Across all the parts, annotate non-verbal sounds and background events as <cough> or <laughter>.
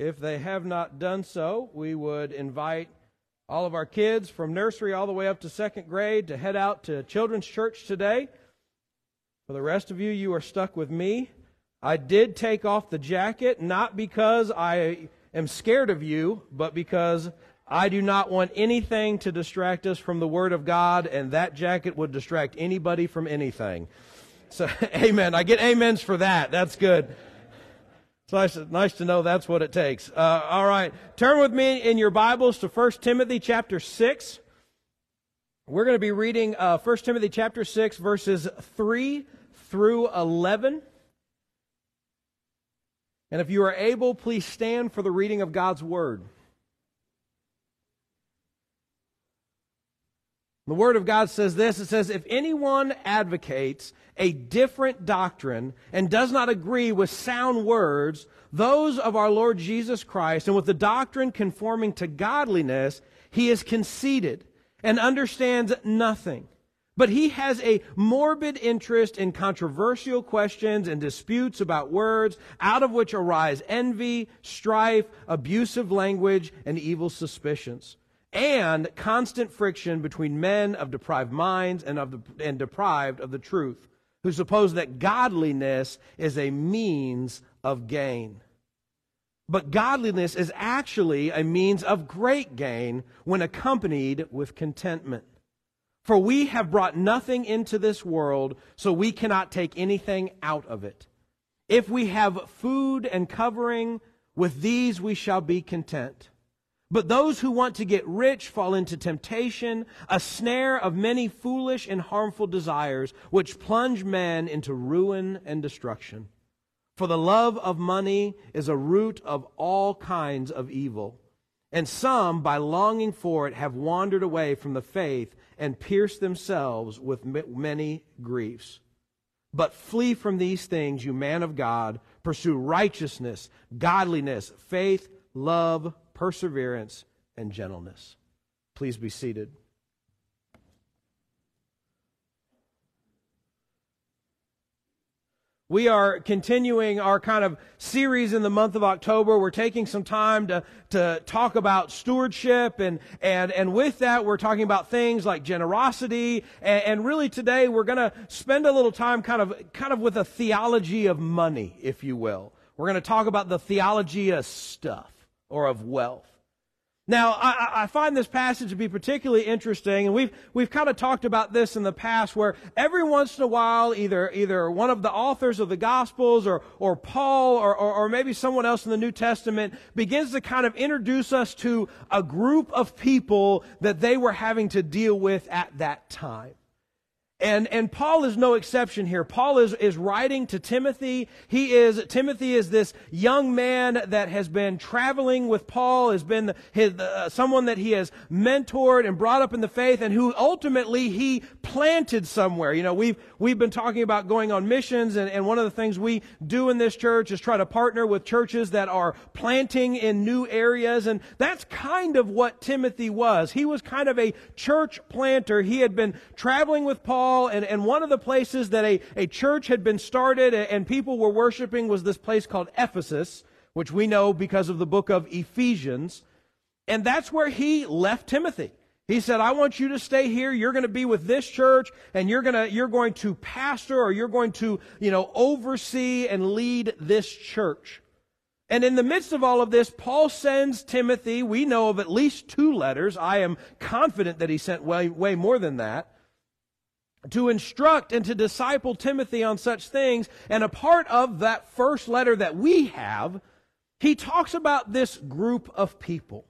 if they have not done so, we would invite all of our kids from nursery all the way up to second grade to head out to children's church today. For the rest of you, you are stuck with me. I did take off the jacket, not because I am scared of you, but because I do not want anything to distract us from the Word of God, and that jacket would distract anybody from anything. So, <laughs> amen. I get amens for that. That's good. It's nice, nice to know that's what it takes. Uh, all right. Turn with me in your Bibles to 1 Timothy chapter 6. We're going to be reading uh, 1 Timothy chapter 6, verses 3 through 11. And if you are able, please stand for the reading of God's Word. The Word of God says this it says, If anyone advocates a different doctrine and does not agree with sound words, those of our Lord Jesus Christ, and with the doctrine conforming to godliness, he is conceited and understands nothing. But he has a morbid interest in controversial questions and disputes about words, out of which arise envy, strife, abusive language, and evil suspicions and constant friction between men of deprived minds and, of the, and deprived of the truth, who suppose that godliness is a means of gain. But godliness is actually a means of great gain when accompanied with contentment. For we have brought nothing into this world, so we cannot take anything out of it. If we have food and covering, with these we shall be content. But those who want to get rich fall into temptation, a snare of many foolish and harmful desires, which plunge men into ruin and destruction. For the love of money is a root of all kinds of evil. And some, by longing for it, have wandered away from the faith and pierced themselves with many griefs. But flee from these things, you man of God. Pursue righteousness, godliness, faith, love, perseverance, and gentleness. Please be seated. We are continuing our kind of series in the month of October. We're taking some time to, to talk about stewardship and, and, and with that we're talking about things like generosity and, and really today we're going to spend a little time kind of, kind of with a theology of money, if you will. We're going to talk about the theology of stuff or of wealth. Now, I, I, find this passage to be particularly interesting, and we've, we've kind of talked about this in the past where every once in a while, either, either one of the authors of the Gospels or, or Paul or, or, or maybe someone else in the New Testament begins to kind of introduce us to a group of people that they were having to deal with at that time. And, and Paul is no exception here. Paul is, is writing to Timothy. He is, Timothy is this young man that has been traveling with Paul, has been his, uh, someone that he has mentored and brought up in the faith and who ultimately he planted somewhere. You know, we've, we've been talking about going on missions and, and one of the things we do in this church is try to partner with churches that are planting in new areas. And that's kind of what Timothy was. He was kind of a church planter. He had been traveling with Paul Paul, and, and one of the places that a, a church had been started and people were worshiping was this place called Ephesus, which we know because of the book of Ephesians. And that's where he left Timothy. He said, I want you to stay here. You're going to be with this church and you're going to, you're going to pastor or you're going to, you know, oversee and lead this church. And in the midst of all of this, Paul sends Timothy, we know of at least two letters. I am confident that he sent way, way more than that to instruct and to disciple Timothy on such things. And a part of that first letter that we have, he talks about this group of people.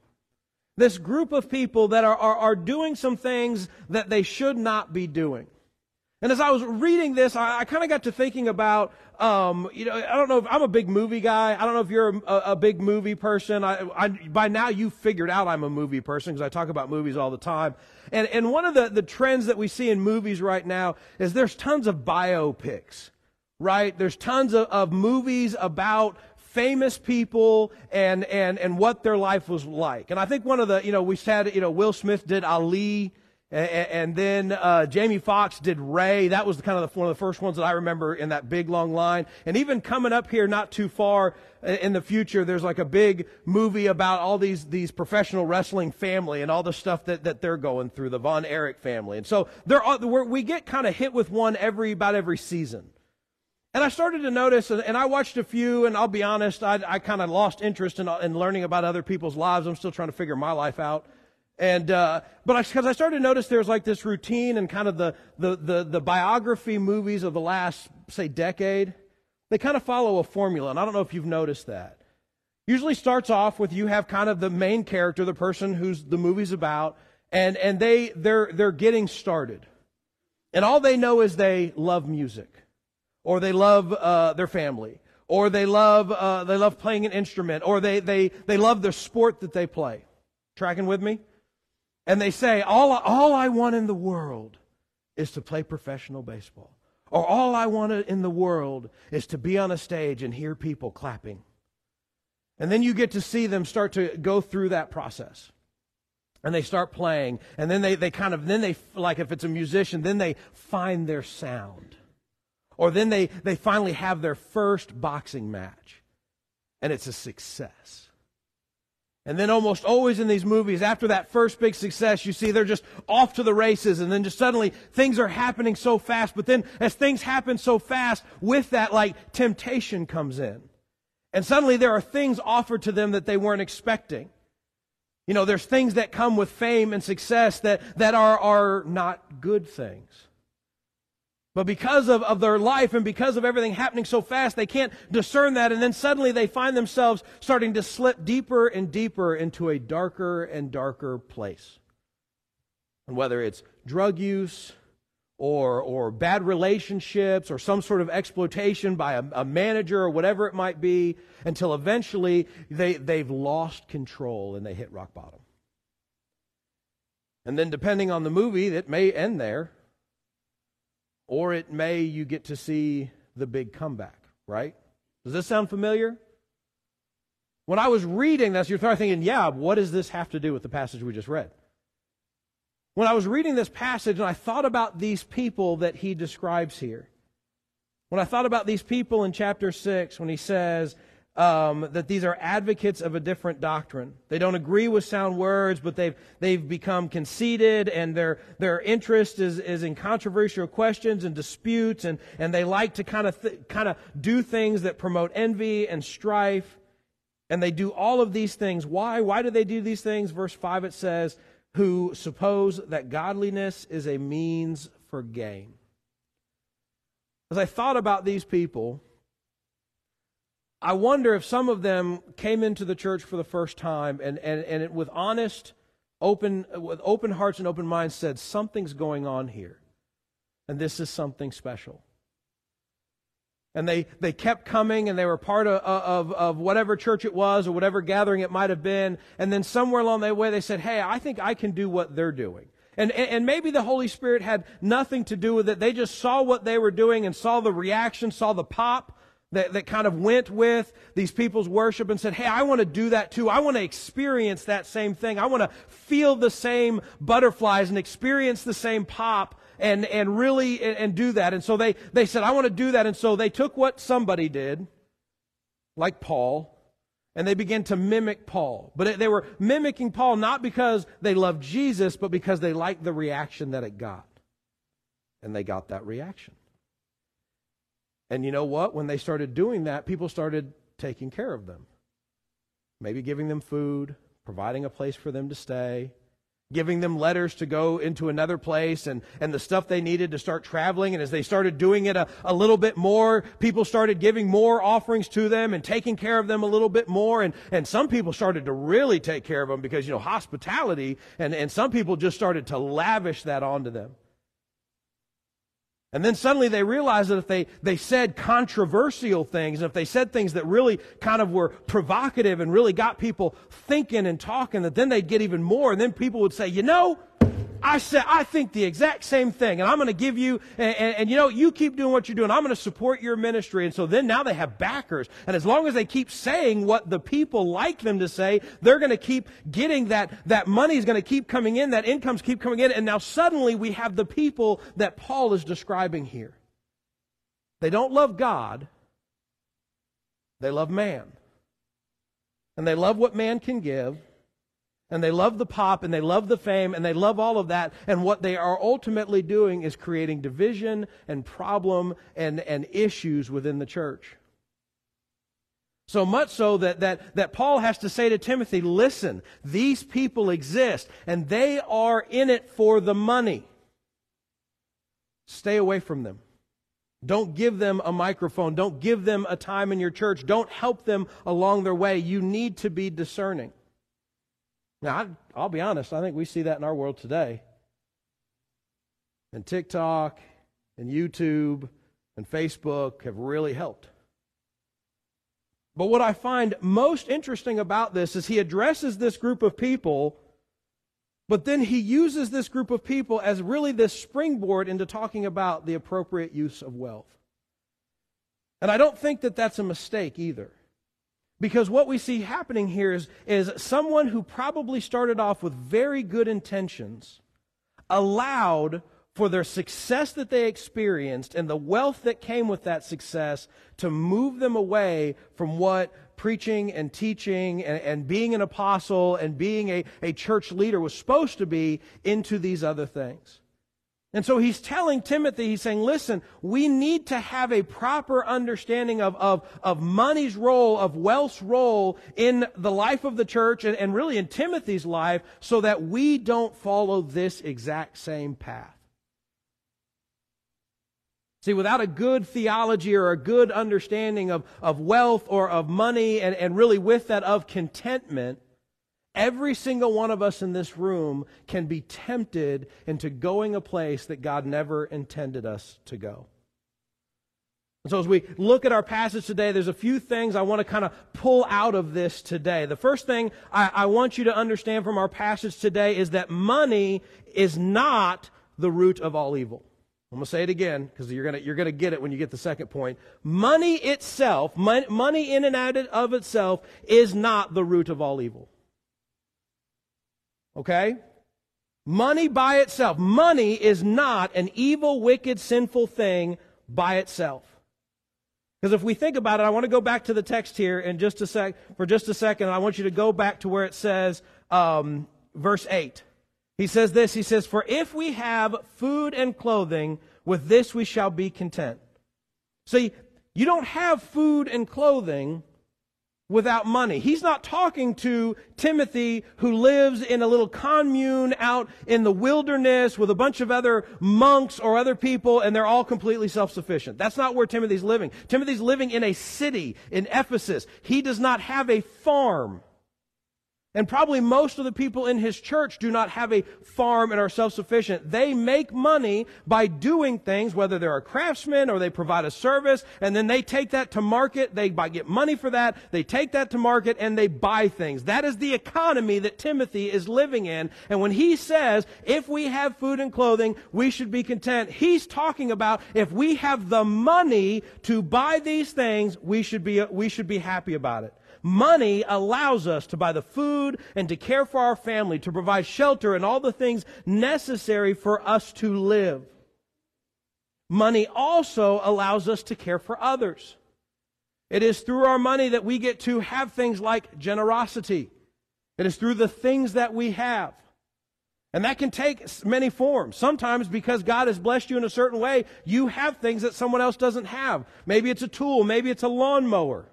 This group of people that are, are, are doing some things that they should not be doing. And as I was reading this, I, I kind of got to thinking about, um, you know, I don't know if I'm a big movie guy. I don't know if you're a, a big movie person. I, I, by now you figured out I'm a movie person because I talk about movies all the time. And, and one of the, the trends that we see in movies right now is there's tons of biopics, right? There's tons of, of movies about famous people and, and, and what their life was like. And I think one of the, you know, we said, you know, Will Smith did Ali And, then uh, Jamie Foxx did Ray. That was kind of the, one of the first ones that I remember in that big long line. And even coming up here, not too far in the future, there's like a big movie about all these these professional wrestling family and all the stuff that, that they're going through, the Von Erich family. And so there are, we get kind of hit with one every about every season. And I started to notice, and I watched a few, and I'll be honest, I, I kind of lost interest in, in learning about other people's lives. I'm still trying to figure my life out. And, uh, but because I, I, started to notice there's like this routine and kind of the, the, the, the biography movies of the last, say, decade, they kind of follow a formula. And I don't know if you've noticed that. Usually starts off with you have kind of the main character, the person who's the movie's about, and, and they, they're, they're getting started. And all they know is they love music or they love uh, their family, or they love uh, they love playing an instrument, or they they they love the sport that they play. Tracking with me? And they say, all all I want in the world is to play professional baseball, or all I want in the world is to be on a stage and hear people clapping. And then you get to see them start to go through that process. And they start playing. And then they, they kind of then they like if it's a musician then they find their sound. Or then they, they finally have their first boxing match, and it's a success. And then almost always in these movies, after that first big success, you see they're just off to the races, and then just suddenly things are happening so fast. But then as things happen so fast, with that, like temptation comes in. And suddenly there are things offered to them that they weren't expecting. You know, there's things that come with fame and success that, that are, are not good things. But because of, of their life and because of everything happening so fast, they can't discern that. And then suddenly they find themselves starting to slip deeper and deeper into a darker and darker place. And whether it's drug use or, or bad relationships or some sort of exploitation by a, a manager or whatever it might be, until eventually they, they've lost control and they hit rock bottom. And then, depending on the movie, it may end there or it may you get to see the big comeback, right? Does this sound familiar? When I was reading this, you're thinking, yeah, what does this have to do with the passage we just read? When I was reading this passage and I thought about these people that he describes here, when I thought about these people in chapter 6, when he says, um, that these are advocates of a different doctrine. They don't agree with sound words, but they've, they've become conceited and their, their interest is, is in controversial questions and disputes and, and they like to kind of, th- kind of do things that promote envy and strife. And they do all of these things. Why? Why do they do these things? Verse 5 it says, who suppose that godliness is a means for gain. As I thought about these people, I wonder if some of them came into the church for the first time and, and, and it, with honest, open, with open hearts and open minds said, something's going on here. And this is something special. And they, they kept coming and they were part of, of, of whatever church it was or whatever gathering it might have been. And then somewhere along the way they said, hey, I think I can do what they're doing. And, and maybe the Holy Spirit had nothing to do with it. They just saw what they were doing and saw the reaction, saw the pop, that, that kind of went with these people's worship and said, Hey, I want to do that too. I want to experience that same thing. I want to feel the same butterflies and experience the same pop and, and really, and, and do that. And so they, they said, I want to do that. And so they took what somebody did, like Paul, and they began to mimic Paul. But they were mimicking Paul not because they loved Jesus, but because they liked the reaction that it got. And they got that reaction. And you know what? When they started doing that, people started taking care of them. Maybe giving them food, providing a place for them to stay, giving them letters to go into another place and, and the stuff they needed to start traveling. And as they started doing it a, a little bit more, people started giving more offerings to them and taking care of them a little bit more. And, and some people started to really take care of them because, you know, hospitality, and, and some people just started to lavish that onto them. And then suddenly they realized that if they, they said controversial things, and if they said things that really kind of were provocative and really got people thinking and talking, that then they'd get even more. And then people would say, you know, I said, I think the exact same thing, and I'm going to give you, and, and, and, you know, you keep doing what you're doing. I'm going to support your ministry. And so then now they have backers. And as long as they keep saying what the people like them to say, they're going to keep getting that, that money is going to keep coming in, that income's keep coming in. And now suddenly we have the people that Paul is describing here. They don't love God. They love man. And they love what man can give and they love the pop and they love the fame and they love all of that. And what they are ultimately doing is creating division and problem and, and issues within the church. So much so that, that, that Paul has to say to Timothy, listen, these people exist and they are in it for the money. Stay away from them. Don't give them a microphone. Don't give them a time in your church. Don't help them along their way. You need to be discerning. Now, I, will be honest, I think we see that in our world today. And TikTok and YouTube and Facebook have really helped. But what I find most interesting about this is he addresses this group of people, but then he uses this group of people as really this springboard into talking about the appropriate use of wealth. And I don't think that that's a mistake either. Because what we see happening here is, is someone who probably started off with very good intentions allowed for their success that they experienced and the wealth that came with that success to move them away from what preaching and teaching and, and being an apostle and being a, a church leader was supposed to be into these other things. And so he's telling Timothy, he's saying, listen, we need to have a proper understanding of, of, of money's role, of wealth's role in the life of the church and, and really in Timothy's life so that we don't follow this exact same path. See, without a good theology or a good understanding of, of wealth or of money and, and really with that of contentment, Every single one of us in this room can be tempted into going a place that God never intended us to go. And so, as we look at our passage today, there's a few things I want to kind of pull out of this today. The first thing I, I want you to understand from our passage today is that money is not the root of all evil. I'm going to say it again because you're going you're to get it when you get the second point. Money itself, money in and out of itself, is not the root of all evil. Okay? Money by itself. Money is not an evil, wicked, sinful thing by itself. Because if we think about it, I want to go back to the text here in just a sec, for just a second. I want you to go back to where it says, um, verse 8. He says this, he says, For if we have food and clothing, with this we shall be content. See, you don't have food and clothing without money. He's not talking to Timothy who lives in a little commune out in the wilderness with a bunch of other monks or other people and they're all completely self-sufficient. That's not where Timothy's living. Timothy's living in a city in Ephesus. He does not have a farm. And probably most of the people in his church do not have a farm and are self-sufficient. They make money by doing things, whether they're a craftsman or they provide a service, and then they take that to market. They get money for that. They take that to market and they buy things. That is the economy that Timothy is living in. And when he says, if we have food and clothing, we should be content, he's talking about if we have the money to buy these things, we should be, we should be happy about it. Money allows us to buy the food and to care for our family, to provide shelter and all the things necessary for us to live. Money also allows us to care for others. It is through our money that we get to have things like generosity. It is through the things that we have. And that can take many forms. Sometimes because God has blessed you in a certain way, you have things that someone else doesn't have. Maybe it's a tool, maybe it's a lawnmower.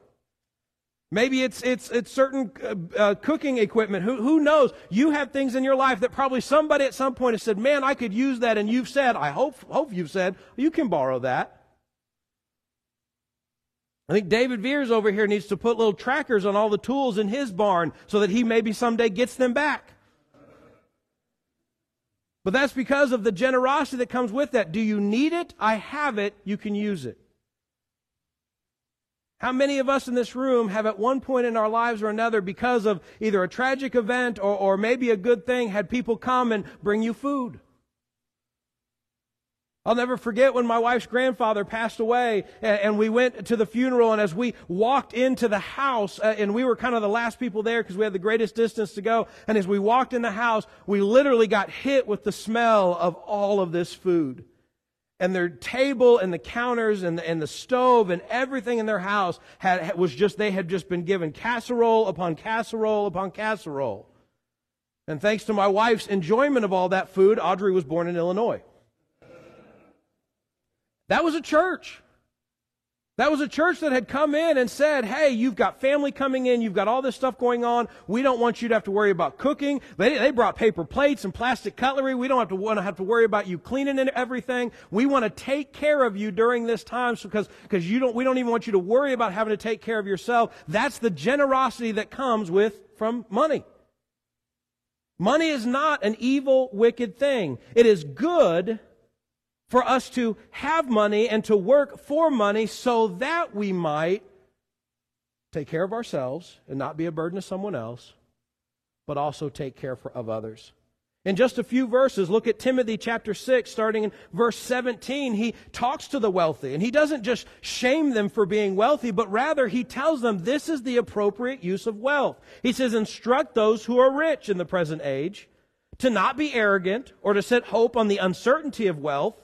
Maybe it's, it's, it's certain uh, uh, cooking equipment. Who, who knows? You have things in your life that probably somebody at some point has said, man, I could use that. And you've said, I hope, hope you've said, you can borrow that. I think David Veers over here needs to put little trackers on all the tools in his barn so that he maybe someday gets them back. But that's because of the generosity that comes with that. Do you need it? I have it. You can use it. How many of us in this room have at one point in our lives or another, because of either a tragic event or, or maybe a good thing, had people come and bring you food? I'll never forget when my wife's grandfather passed away and, we went to the funeral and as we walked into the house uh, and we were kind of the last people there because we had the greatest distance to go and as we walked in the house we literally got hit with the smell of all of this food and their table and the counters and the, and the stove and everything in their house had, was just they had just been given casserole upon casserole upon casserole. And thanks to my wife's enjoyment of all that food audrey was born in illinois. That was a church that was a church that had come in and said, Hey, you've got family coming in. You've got all this stuff going on. We don't want you to have to worry about cooking. They, they brought paper plates and plastic cutlery. We don't have to want to have to worry about you cleaning and everything. We want to take care of you during this time because, because you don't, we don't even want you to worry about having to take care of yourself. That's the generosity that comes with, from money. Money is not an evil, wicked thing. It is good for us to have money and to work for money so that we might take care of ourselves and not be a burden to someone else, but also take care for, of others. In just a few verses, look at Timothy chapter 6, starting in verse 17. He talks to the wealthy, and he doesn't just shame them for being wealthy, but rather he tells them this is the appropriate use of wealth. He says, Instruct those who are rich in the present age to not be arrogant or to set hope on the uncertainty of wealth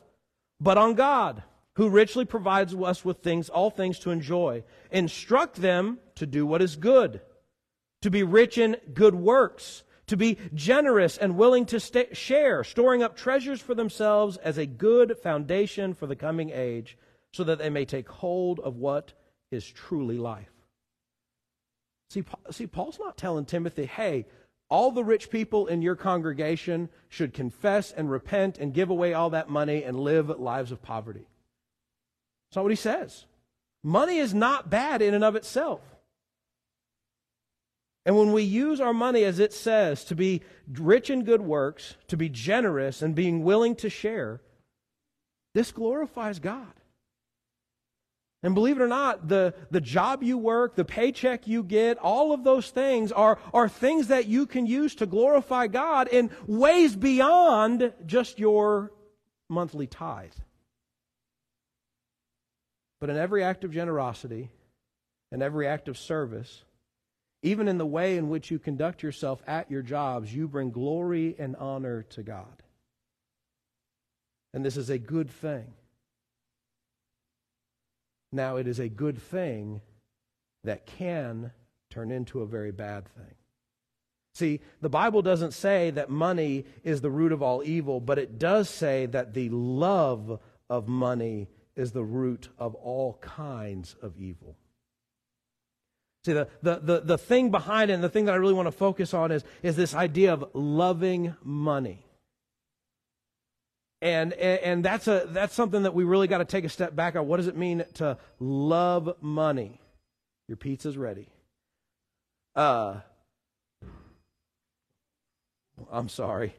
but on God, who richly provides us with things, all things to enjoy. Instruct them to do what is good, to be rich in good works, to be generous and willing to share, storing up treasures for themselves as a good foundation for the coming age, so that they may take hold of what is truly life. See, see, Paul's not telling Timothy, hey, all the rich people in your congregation should confess and repent and give away all that money and live lives of poverty. That's not what he says. Money is not bad in and of itself. And when we use our money, as it says, to be rich in good works, to be generous, and being willing to share, this glorifies God. And believe it or not, the, the job you work, the paycheck you get, all of those things are, are things that you can use to glorify God in ways beyond just your monthly tithe. But in every act of generosity and every act of service, even in the way in which you conduct yourself at your jobs, you bring glory and honor to God. And this is a good thing. Now, it is a good thing that can turn into a very bad thing. See, the Bible doesn't say that money is the root of all evil, but it does say that the love of money is the root of all kinds of evil. See, the, the, the, the thing behind it and the thing that I really want to focus on is, is this idea of loving money. And, and that's, a, that's something that we really got to take a step back on. What does it mean to love money? Your pizza's ready. Uh, I'm sorry.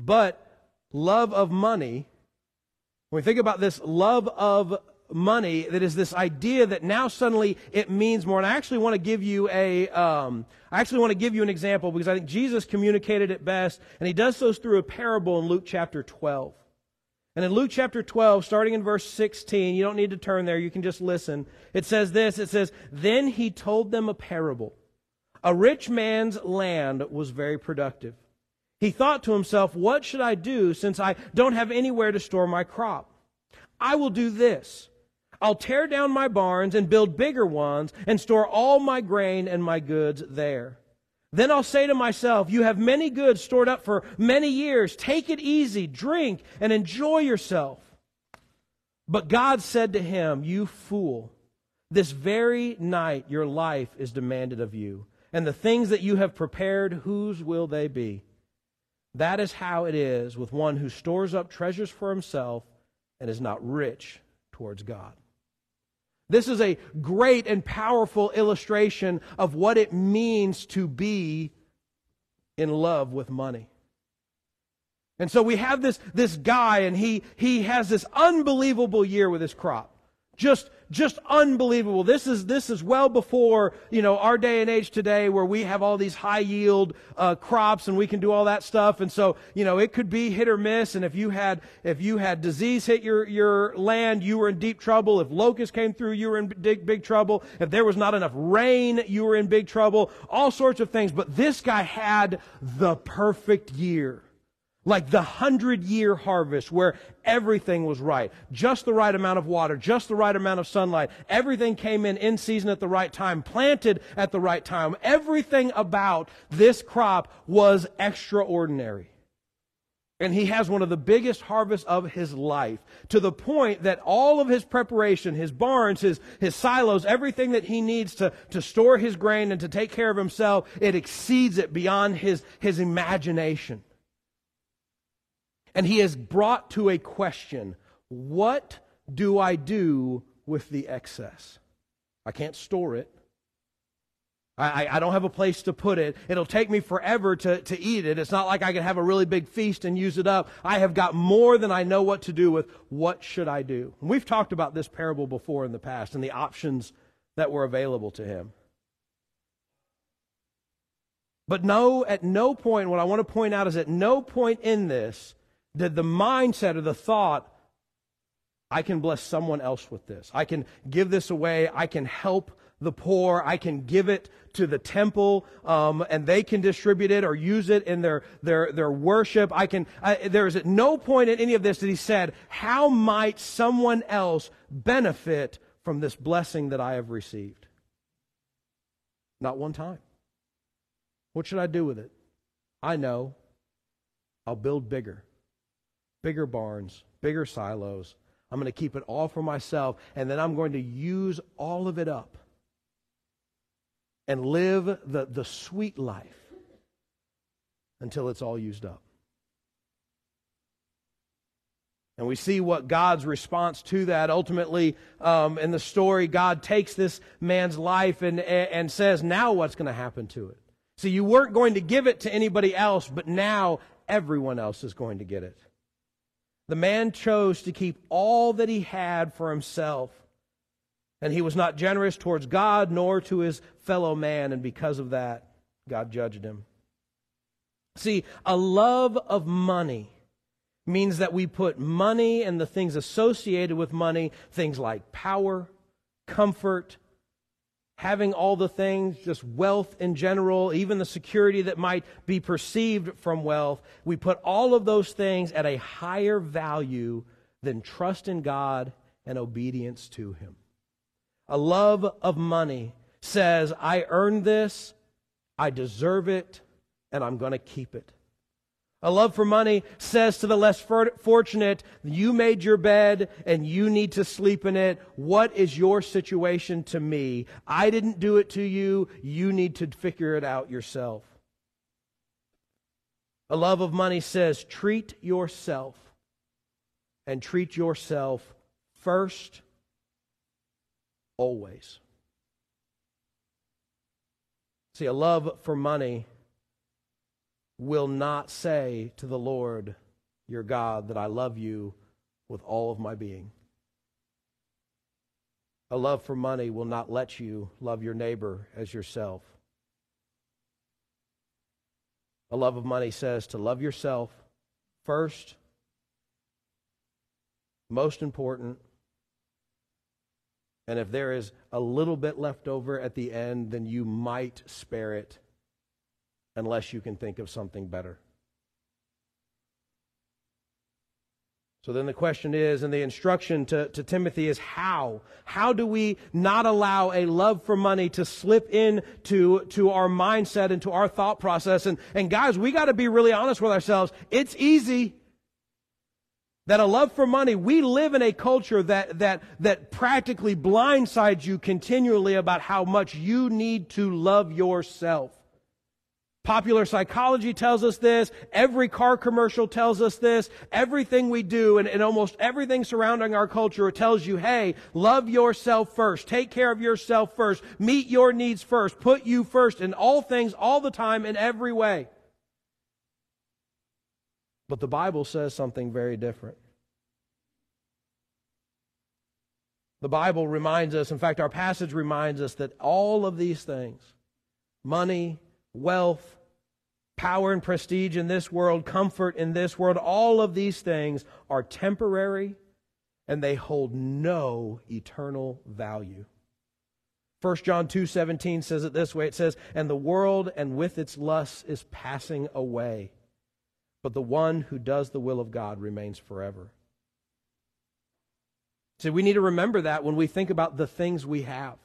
But love of money, when we think about this love of money that is this idea that now suddenly it means more. And I actually want to give you a, um, I actually want to give you an example because I think Jesus communicated it best, and he does so through a parable in Luke chapter 12. And in Luke chapter 12, starting in verse 16, you don't need to turn there, you can just listen. It says this it says, Then he told them a parable. A rich man's land was very productive. He thought to himself, What should I do since I don't have anywhere to store my crop? I will do this. I'll tear down my barns and build bigger ones and store all my grain and my goods there. Then I'll say to myself, You have many goods stored up for many years. Take it easy, drink, and enjoy yourself. But God said to him, You fool, this very night your life is demanded of you, and the things that you have prepared, whose will they be? That is how it is with one who stores up treasures for himself and is not rich towards God. This is a great and powerful illustration of what it means to be in love with money. And so we have this, this guy and he, he has this unbelievable year with his crop. Just, just unbelievable. This is, this is well before, you know, our day and age today where we have all these high yield, uh, crops and we can do all that stuff. And so, you know, it could be hit or miss. And if you had, if you had disease hit your, your land, you were in deep trouble. If locusts came through, you were in big, big trouble. If there was not enough rain, you were in big trouble. All sorts of things. But this guy had the perfect year. Like the hundred year harvest where everything was right. Just the right amount of water, just the right amount of sunlight. Everything came in in season at the right time, planted at the right time. Everything about this crop was extraordinary. And he has one of the biggest harvests of his life to the point that all of his preparation, his barns, his, his silos, everything that he needs to, to store his grain and to take care of himself, it exceeds it beyond his, his imagination. And he is brought to a question What do I do with the excess? I can't store it. I, I, don't have a place to put it. It'll take me forever to, to eat it. It's not like I can have a really big feast and use it up. I have got more than I know what to do with. What should I do? And we've talked about this parable before in the past and the options that were available to him. But no, at no point, what I want to point out is at no point in this the, the mindset or the thought, I can bless someone else with this. I can give this away. I can help the poor. I can give it to the temple, um, and they can distribute it or use it in their their their worship. I can. I, there is at no point in any of this that he said, "How might someone else benefit from this blessing that I have received?" Not one time. What should I do with it? I know. I'll build bigger bigger barns, bigger silos. I'm going to keep it all for myself, and then I'm going to use all of it up and live the, the sweet life until it's all used up. And we see what God's response to that. Ultimately, um, in the story, God takes this man's life and, and says, Now what's going to happen to it? See, you weren't going to give it to anybody else, but now everyone else is going to get it. The man chose to keep all that he had for himself. And he was not generous towards God nor to his fellow man. And because of that, God judged him. See, a love of money means that we put money and the things associated with money, things like power, comfort, having all the things, just wealth in general, even the security that might be perceived from wealth, we put all of those things at a higher value than trust in God and obedience to Him. A love of money says, I earned this, I deserve it, and I'm going to keep it. A love for money says to the less fortunate, you made your bed and you need to sleep in it. What is your situation to me? I didn't do it to you. You need to figure it out yourself. A love of money says, treat yourself and treat yourself first, always. See, a love for money will not say to the Lord your God that I love you with all of my being. A love for money will not let you love your neighbor as yourself. A love of money says to love yourself first, most important, and if there is a little bit left over at the end, then you might spare it unless you can think of something better. So then the question is, and the instruction to, to Timothy is how? How do we not allow a love for money to slip into to our mindset and to our thought process? And, and guys, we got to be really honest with ourselves. It's easy that a love for money, we live in a culture that, that, that practically blindsides you continually about how much you need to love yourself. Popular psychology tells us this. Every car commercial tells us this. Everything we do and, and, almost everything surrounding our culture tells you, hey, love yourself first. Take care of yourself first. Meet your needs first. Put you first in all things, all the time, in every way. But the Bible says something very different. The Bible reminds us, in fact, our passage reminds us that all of these things money, wealth, power and prestige in this world, comfort in this world, all of these things are temporary and they hold no eternal value. 1 John 2:17 says it this way it says and the world and with its lusts is passing away but the one who does the will of God remains forever. See we need to remember that when we think about the things we have.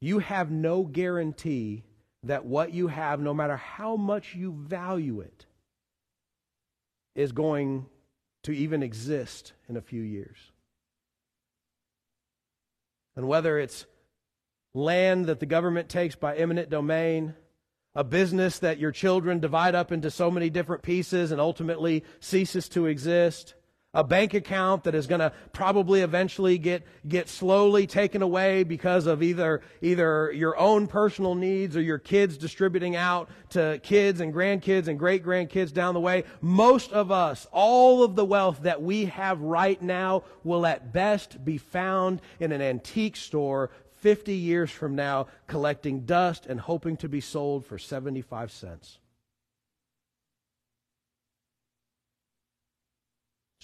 You have no guarantee that what you have, no matter how much you value it, is going to even exist in a few years. And whether it's land that the government takes by eminent domain, a business that your children divide up into so many different pieces and ultimately ceases to exist, a bank account that is going to probably eventually get, get slowly taken away because of either, either your own personal needs or your kids distributing out to kids and grandkids and great grandkids down the way. Most of us, all of the wealth that we have right now will at best be found in an antique store 50 years from now collecting dust and hoping to be sold for 75 cents.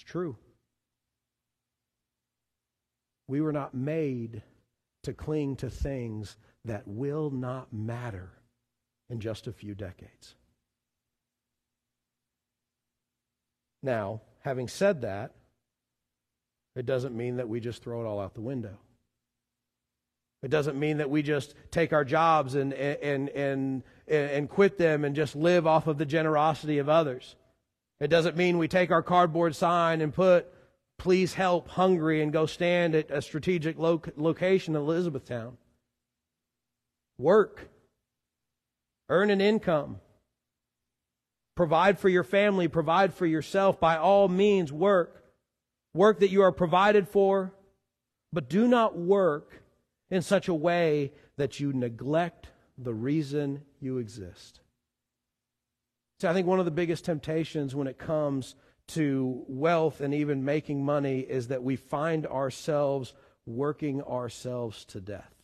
It's true. We were not made to cling to things that will not matter in just a few decades. Now, having said that, it doesn't mean that we just throw it all out the window. It doesn't mean that we just take our jobs and, and, and, and, quit them and just live off of the generosity of others. It doesn't mean we take our cardboard sign and put, please help hungry and go stand at a strategic lo- location in Elizabethtown. Work. Earn an income. Provide for your family. Provide for yourself. By all means, work. Work that you are provided for. But do not work in such a way that you neglect the reason you exist. So I think one of the biggest temptations when it comes to wealth and even making money is that we find ourselves working ourselves to death.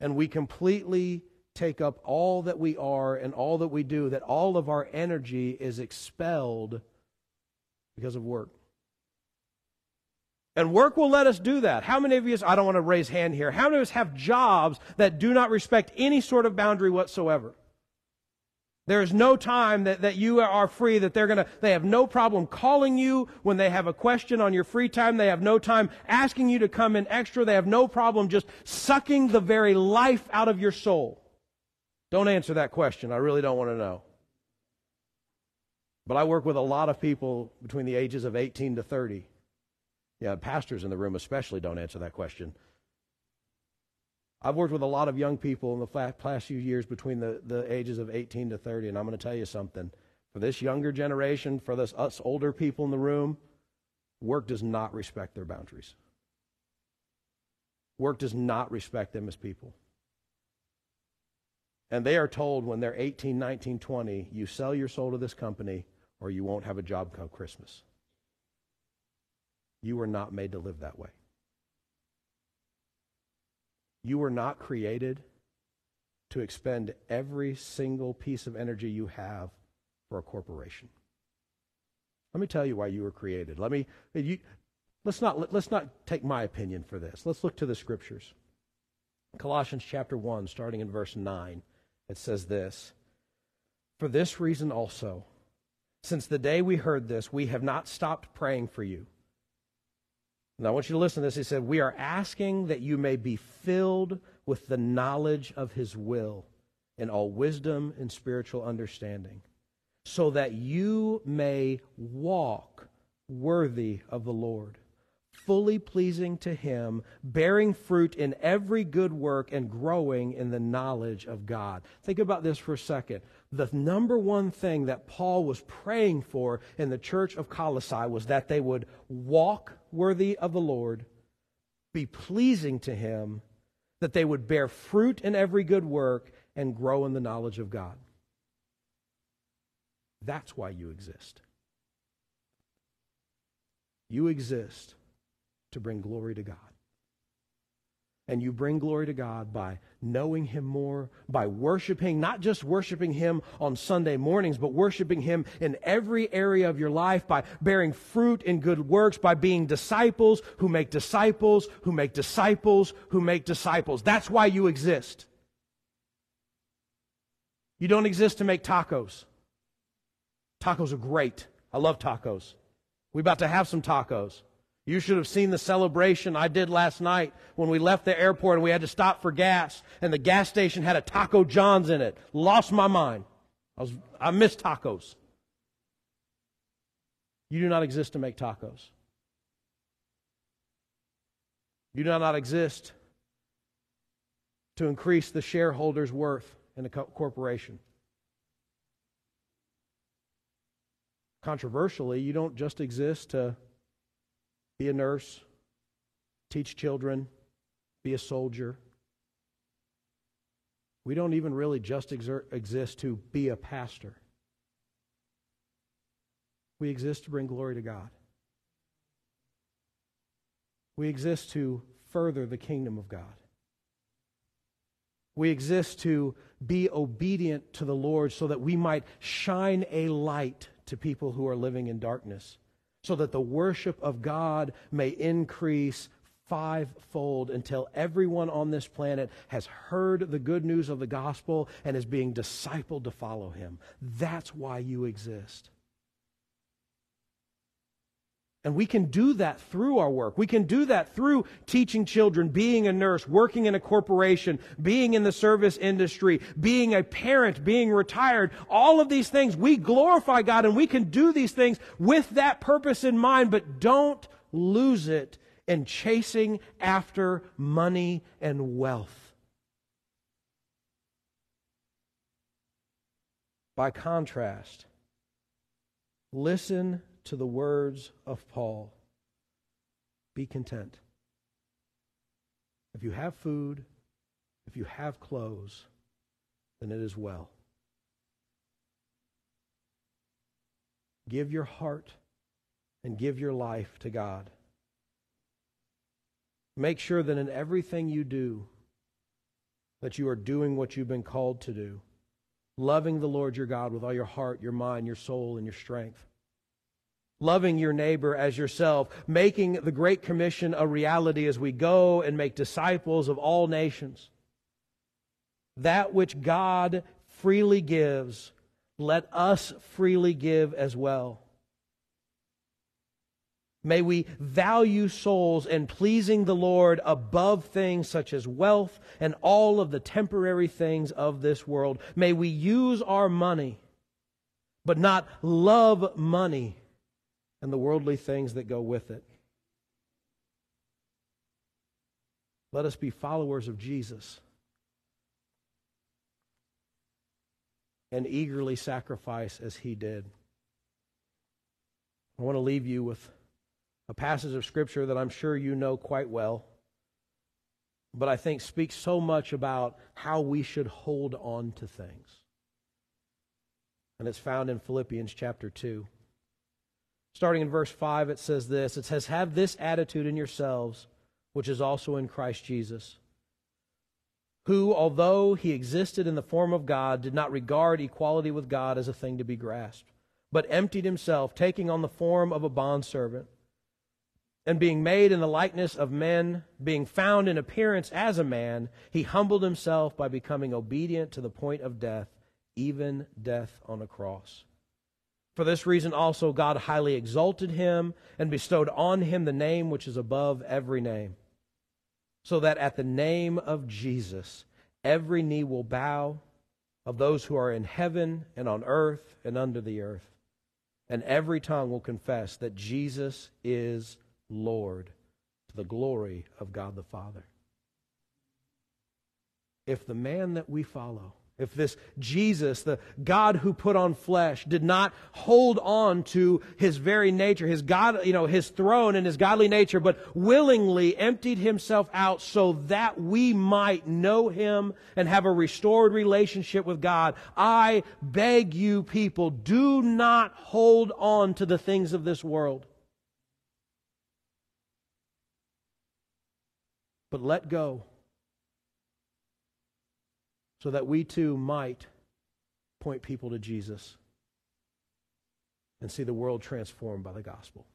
And we completely take up all that we are and all that we do, that all of our energy is expelled because of work. And work will let us do that. How many of you, I don't want to raise hand here, how many of us have jobs that do not respect any sort of boundary whatsoever? There is no time that, that you are free, that they're gonna, they have no problem calling you when they have a question on your free time. They have no time asking you to come in extra. They have no problem just sucking the very life out of your soul. Don't answer that question. I really don't want to know. But I work with a lot of people between the ages of 18 to 30. Yeah, pastors in the room especially don't answer that question. I've worked with a lot of young people in the past few years between the, the ages of 18 to 30, and I'm going to tell you something. For this younger generation, for this, us older people in the room, work does not respect their boundaries. Work does not respect them as people. And they are told when they're 18, 19, 20, you sell your soul to this company or you won't have a job come Christmas. You were not made to live that way. You were not created to expend every single piece of energy you have for a corporation. Let me tell you why you were created. Let me you, let's not let's not take my opinion for this. Let's look to the scriptures. Colossians chapter 1 starting in verse 9. It says this: For this reason also, since the day we heard this, we have not stopped praying for you and I want you to listen to this. He said, We are asking that you may be filled with the knowledge of his will in all wisdom and spiritual understanding, so that you may walk worthy of the Lord, fully pleasing to him, bearing fruit in every good work and growing in the knowledge of God. Think about this for a second. The number one thing that Paul was praying for in the church of Colossae was that they would walk worthy of the Lord, be pleasing to him, that they would bear fruit in every good work and grow in the knowledge of God. That's why you exist. You exist to bring glory to God. And you bring glory to God by knowing Him more, by worshiping, not just worshiping Him on Sunday mornings, but worshiping Him in every area of your life, by bearing fruit in good works, by being disciples who make disciples, who make disciples, who make disciples. That's why you exist. You don't exist to make tacos. Tacos are great. I love tacos. We're about to have some tacos. You should have seen the celebration I did last night when we left the airport and we had to stop for gas, and the gas station had a Taco John's in it. Lost my mind. I, was, I miss tacos. You do not exist to make tacos. You do not exist to increase the shareholder's worth in a corporation. Controversially, you don't just exist to be a nurse, teach children, be a soldier. We don't even really just exert, exist to be a pastor. We exist to bring glory to God. We exist to further the kingdom of God. We exist to be obedient to the Lord so that we might shine a light to people who are living in darkness, so that the worship of God may increase fivefold until everyone on this planet has heard the good news of the gospel and is being discipled to follow him. That's why you exist. And we can do that through our work. We can do that through teaching children, being a nurse, working in a corporation, being in the service industry, being a parent, being retired. All of these things, we glorify God and we can do these things with that purpose in mind, but don't lose it in chasing after money and wealth. By contrast, listen to the words of Paul be content. If you have food, if you have clothes, then it is well. Give your heart and give your life to God. Make sure that in everything you do, that you are doing what you've been called to do, loving the Lord your God with all your heart, your mind, your soul, and your strength loving your neighbor as yourself, making the Great Commission a reality as we go and make disciples of all nations. That which God freely gives, let us freely give as well. May we value souls and pleasing the Lord above things such as wealth and all of the temporary things of this world. May we use our money, but not love money and the worldly things that go with it. Let us be followers of Jesus and eagerly sacrifice as he did. I want to leave you with a passage of Scripture that I'm sure you know quite well, but I think speaks so much about how we should hold on to things. And it's found in Philippians chapter 2. Starting in verse 5, it says this It says, Have this attitude in yourselves, which is also in Christ Jesus, who, although he existed in the form of God, did not regard equality with God as a thing to be grasped, but emptied himself, taking on the form of a bondservant. And being made in the likeness of men, being found in appearance as a man, he humbled himself by becoming obedient to the point of death, even death on a cross. For this reason also God highly exalted him and bestowed on him the name which is above every name, so that at the name of Jesus every knee will bow of those who are in heaven and on earth and under the earth, and every tongue will confess that Jesus is Lord to the glory of God the Father. If the man that we follow if this Jesus, the God who put on flesh, did not hold on to his very nature, his God, you know, his throne and his godly nature, but willingly emptied himself out so that we might know him and have a restored relationship with God, I beg you people, do not hold on to the things of this world. But let go so that we too might point people to Jesus and see the world transformed by the gospel.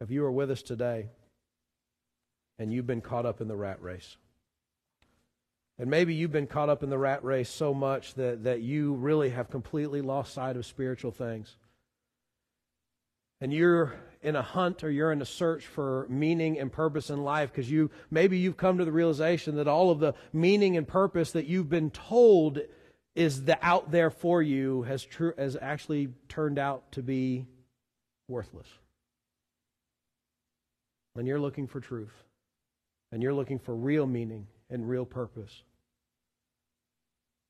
If you are with us today and you've been caught up in the rat race, and maybe you've been caught up in the rat race so much that, that you really have completely lost sight of spiritual things. And you're in a hunt or you're in a search for meaning and purpose in life because you maybe you've come to the realization that all of the meaning and purpose that you've been told is the out there for you has true has actually turned out to be worthless. And you're looking for truth. And you're looking for real meaning and real purpose.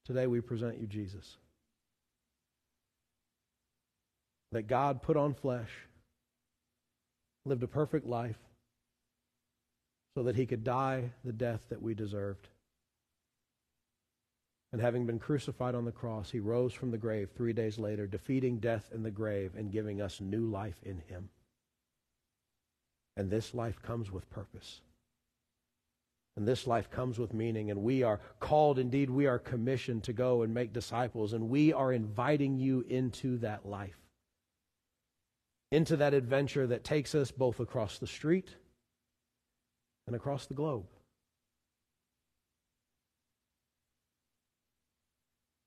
Today we present you Jesus. That God put on flesh lived a perfect life so that he could die the death that we deserved. And having been crucified on the cross, he rose from the grave three days later, defeating death in the grave and giving us new life in him. And this life comes with purpose. And this life comes with meaning. And we are called, indeed, we are commissioned to go and make disciples. And we are inviting you into that life into that adventure that takes us both across the street and across the globe.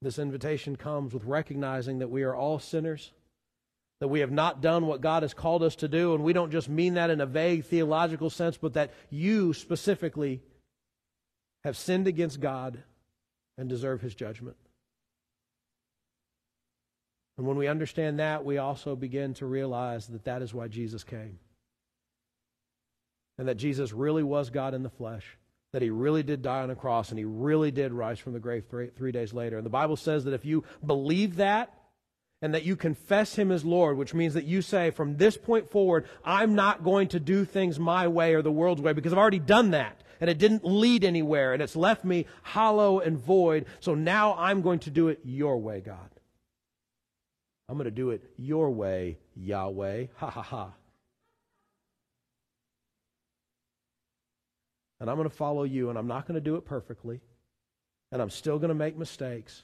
This invitation comes with recognizing that we are all sinners, that we have not done what God has called us to do, and we don't just mean that in a vague theological sense, but that you specifically have sinned against God and deserve his judgment. And when we understand that, we also begin to realize that that is why Jesus came. And that Jesus really was God in the flesh, that he really did die on a cross, and he really did rise from the grave three, three days later. And the Bible says that if you believe that, and that you confess him as Lord, which means that you say, from this point forward, I'm not going to do things my way or the world's way because I've already done that and it didn't lead anywhere and it's left me hollow and void. So now I'm going to do it your way, God. I'm going to do it your way, Yahweh. Ha ha ha. And I'm going to follow you, and I'm not going to do it perfectly. And I'm still going to make mistakes.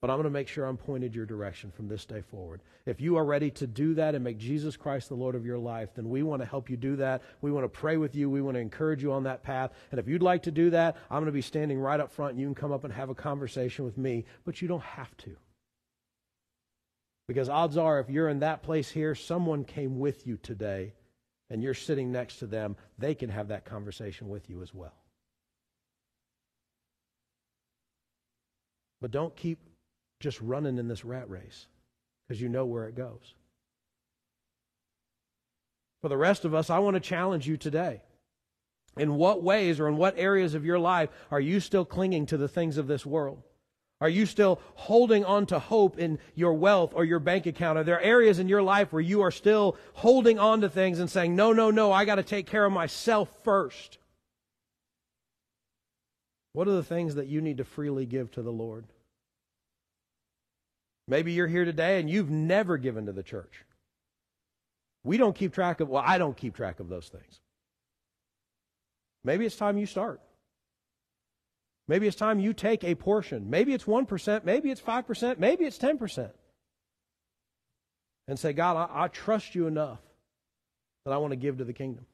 But I'm going to make sure I'm pointed your direction from this day forward. If you are ready to do that and make Jesus Christ the Lord of your life, then we want to help you do that. We want to pray with you. We want to encourage you on that path. And if you'd like to do that, I'm going to be standing right up front. And you can come up and have a conversation with me, but you don't have to. Because odds are, if you're in that place here, someone came with you today and you're sitting next to them, they can have that conversation with you as well. But don't keep just running in this rat race because you know where it goes. For the rest of us, I want to challenge you today. In what ways or in what areas of your life are you still clinging to the things of this world? Are you still holding on to hope in your wealth or your bank account? Are there areas in your life where you are still holding on to things and saying, no, no, no, I got to take care of myself first? What are the things that you need to freely give to the Lord? Maybe you're here today and you've never given to the church. We don't keep track of, well, I don't keep track of those things. Maybe it's time you start. Maybe it's time you take a portion. Maybe it's 1%, maybe it's 5%, maybe it's 10%. And say, God, I, I trust you enough that I want to give to the kingdom.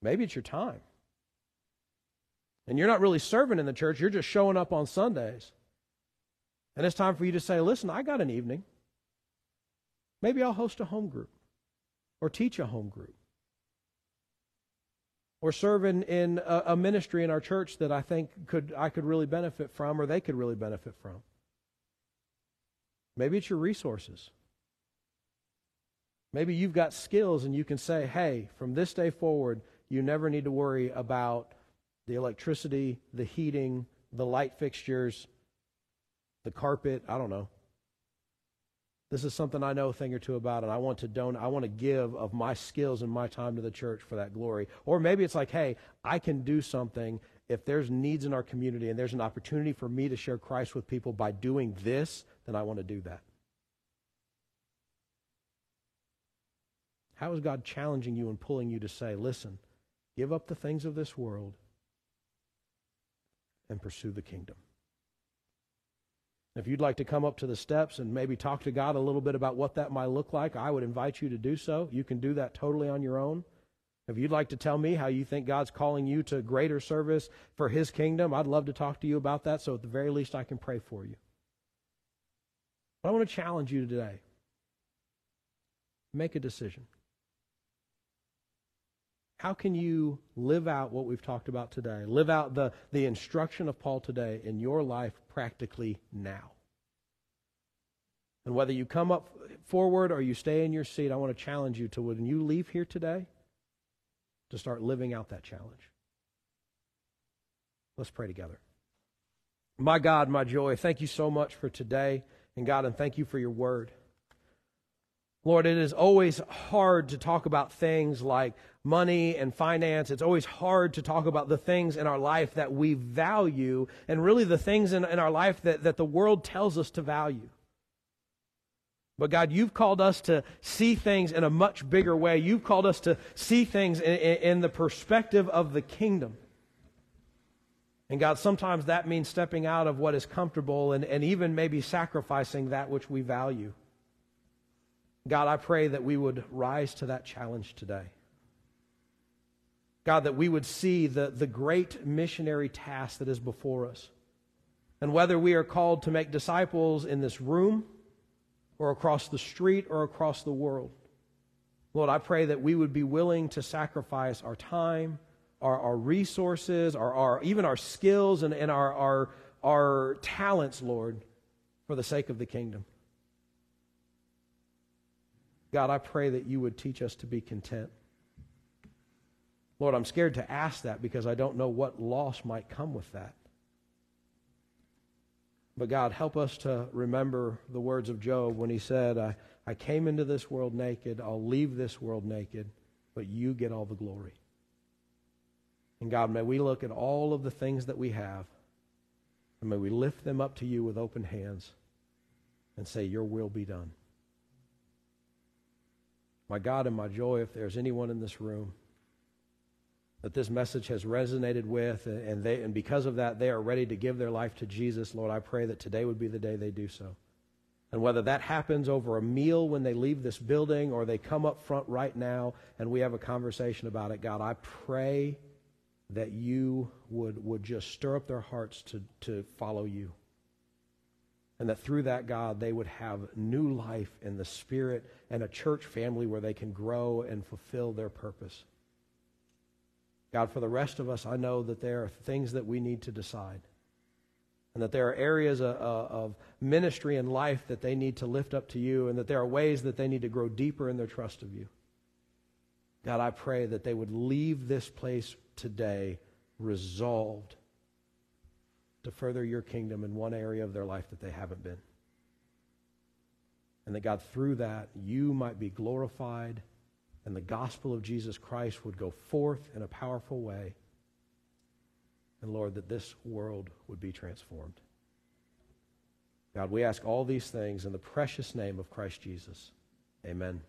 Maybe it's your time. And you're not really serving in the church, you're just showing up on Sundays. And it's time for you to say, listen, I got an evening. Maybe I'll host a home group or teach a home group or serve in, in a, a ministry in our church that I think could I could really benefit from or they could really benefit from. Maybe it's your resources. Maybe you've got skills and you can say, hey, from this day forward, you never need to worry about the electricity, the heating, the light fixtures, the carpet, I don't know. This is something I know a thing or two about, and I want to don- I want to give of my skills and my time to the church for that glory. Or maybe it's like, hey, I can do something if there's needs in our community and there's an opportunity for me to share Christ with people by doing this, then I want to do that. How is God challenging you and pulling you to say, listen, give up the things of this world and pursue the kingdom? If you'd like to come up to the steps and maybe talk to God a little bit about what that might look like, I would invite you to do so. You can do that totally on your own. If you'd like to tell me how you think God's calling you to greater service for His kingdom, I'd love to talk to you about that. So at the very least, I can pray for you. But I want to challenge you today. Make a decision. How can you live out what we've talked about today? Live out the, the instruction of Paul today in your life practically now. And whether you come up forward or you stay in your seat, I want to challenge you to when you leave here today, to start living out that challenge. Let's pray together. My God, my joy, thank you so much for today. And God, and thank you for your word. Lord, it is always hard to talk about things like money and finance. It's always hard to talk about the things in our life that we value and really the things in, in our life that, that the world tells us to value. But God, you've called us to see things in a much bigger way. You've called us to see things in, in, in, the perspective of the kingdom. And God, sometimes that means stepping out of what is comfortable and, and even maybe sacrificing that which we value. God, I pray that we would rise to that challenge today. God, that we would see the, the great missionary task that is before us. And whether we are called to make disciples in this room, or across the street, or across the world, Lord, I pray that we would be willing to sacrifice our time, our, our resources, our, our, even our skills, and, and our, our, our talents, Lord, for the sake of the kingdom. God, I pray that you would teach us to be content. Lord, I'm scared to ask that because I don't know what loss might come with that. But God, help us to remember the words of Job when he said, I, I came into this world naked, I'll leave this world naked, but you get all the glory. And God, may we look at all of the things that we have, and may we lift them up to you with open hands and say, Your will be done. My God and my joy, if there's anyone in this room that this message has resonated with, and, they, and because of that, they are ready to give their life to Jesus, Lord, I pray that today would be the day they do so. And whether that happens over a meal when they leave this building or they come up front right now and we have a conversation about it, God, I pray that you would, would just stir up their hearts to, to follow you. And that through that, God, they would have new life in the Spirit and a church family where they can grow and fulfill their purpose. God, for the rest of us, I know that there are things that we need to decide. And that there are areas of, of ministry and life that they need to lift up to you, and that there are ways that they need to grow deeper in their trust of you. God, I pray that they would leave this place today resolved to further your kingdom in one area of their life that they haven't been. And that God, through that, you might be glorified and the gospel of Jesus Christ would go forth in a powerful way. And Lord, that this world would be transformed. God, we ask all these things in the precious name of Christ Jesus. Amen.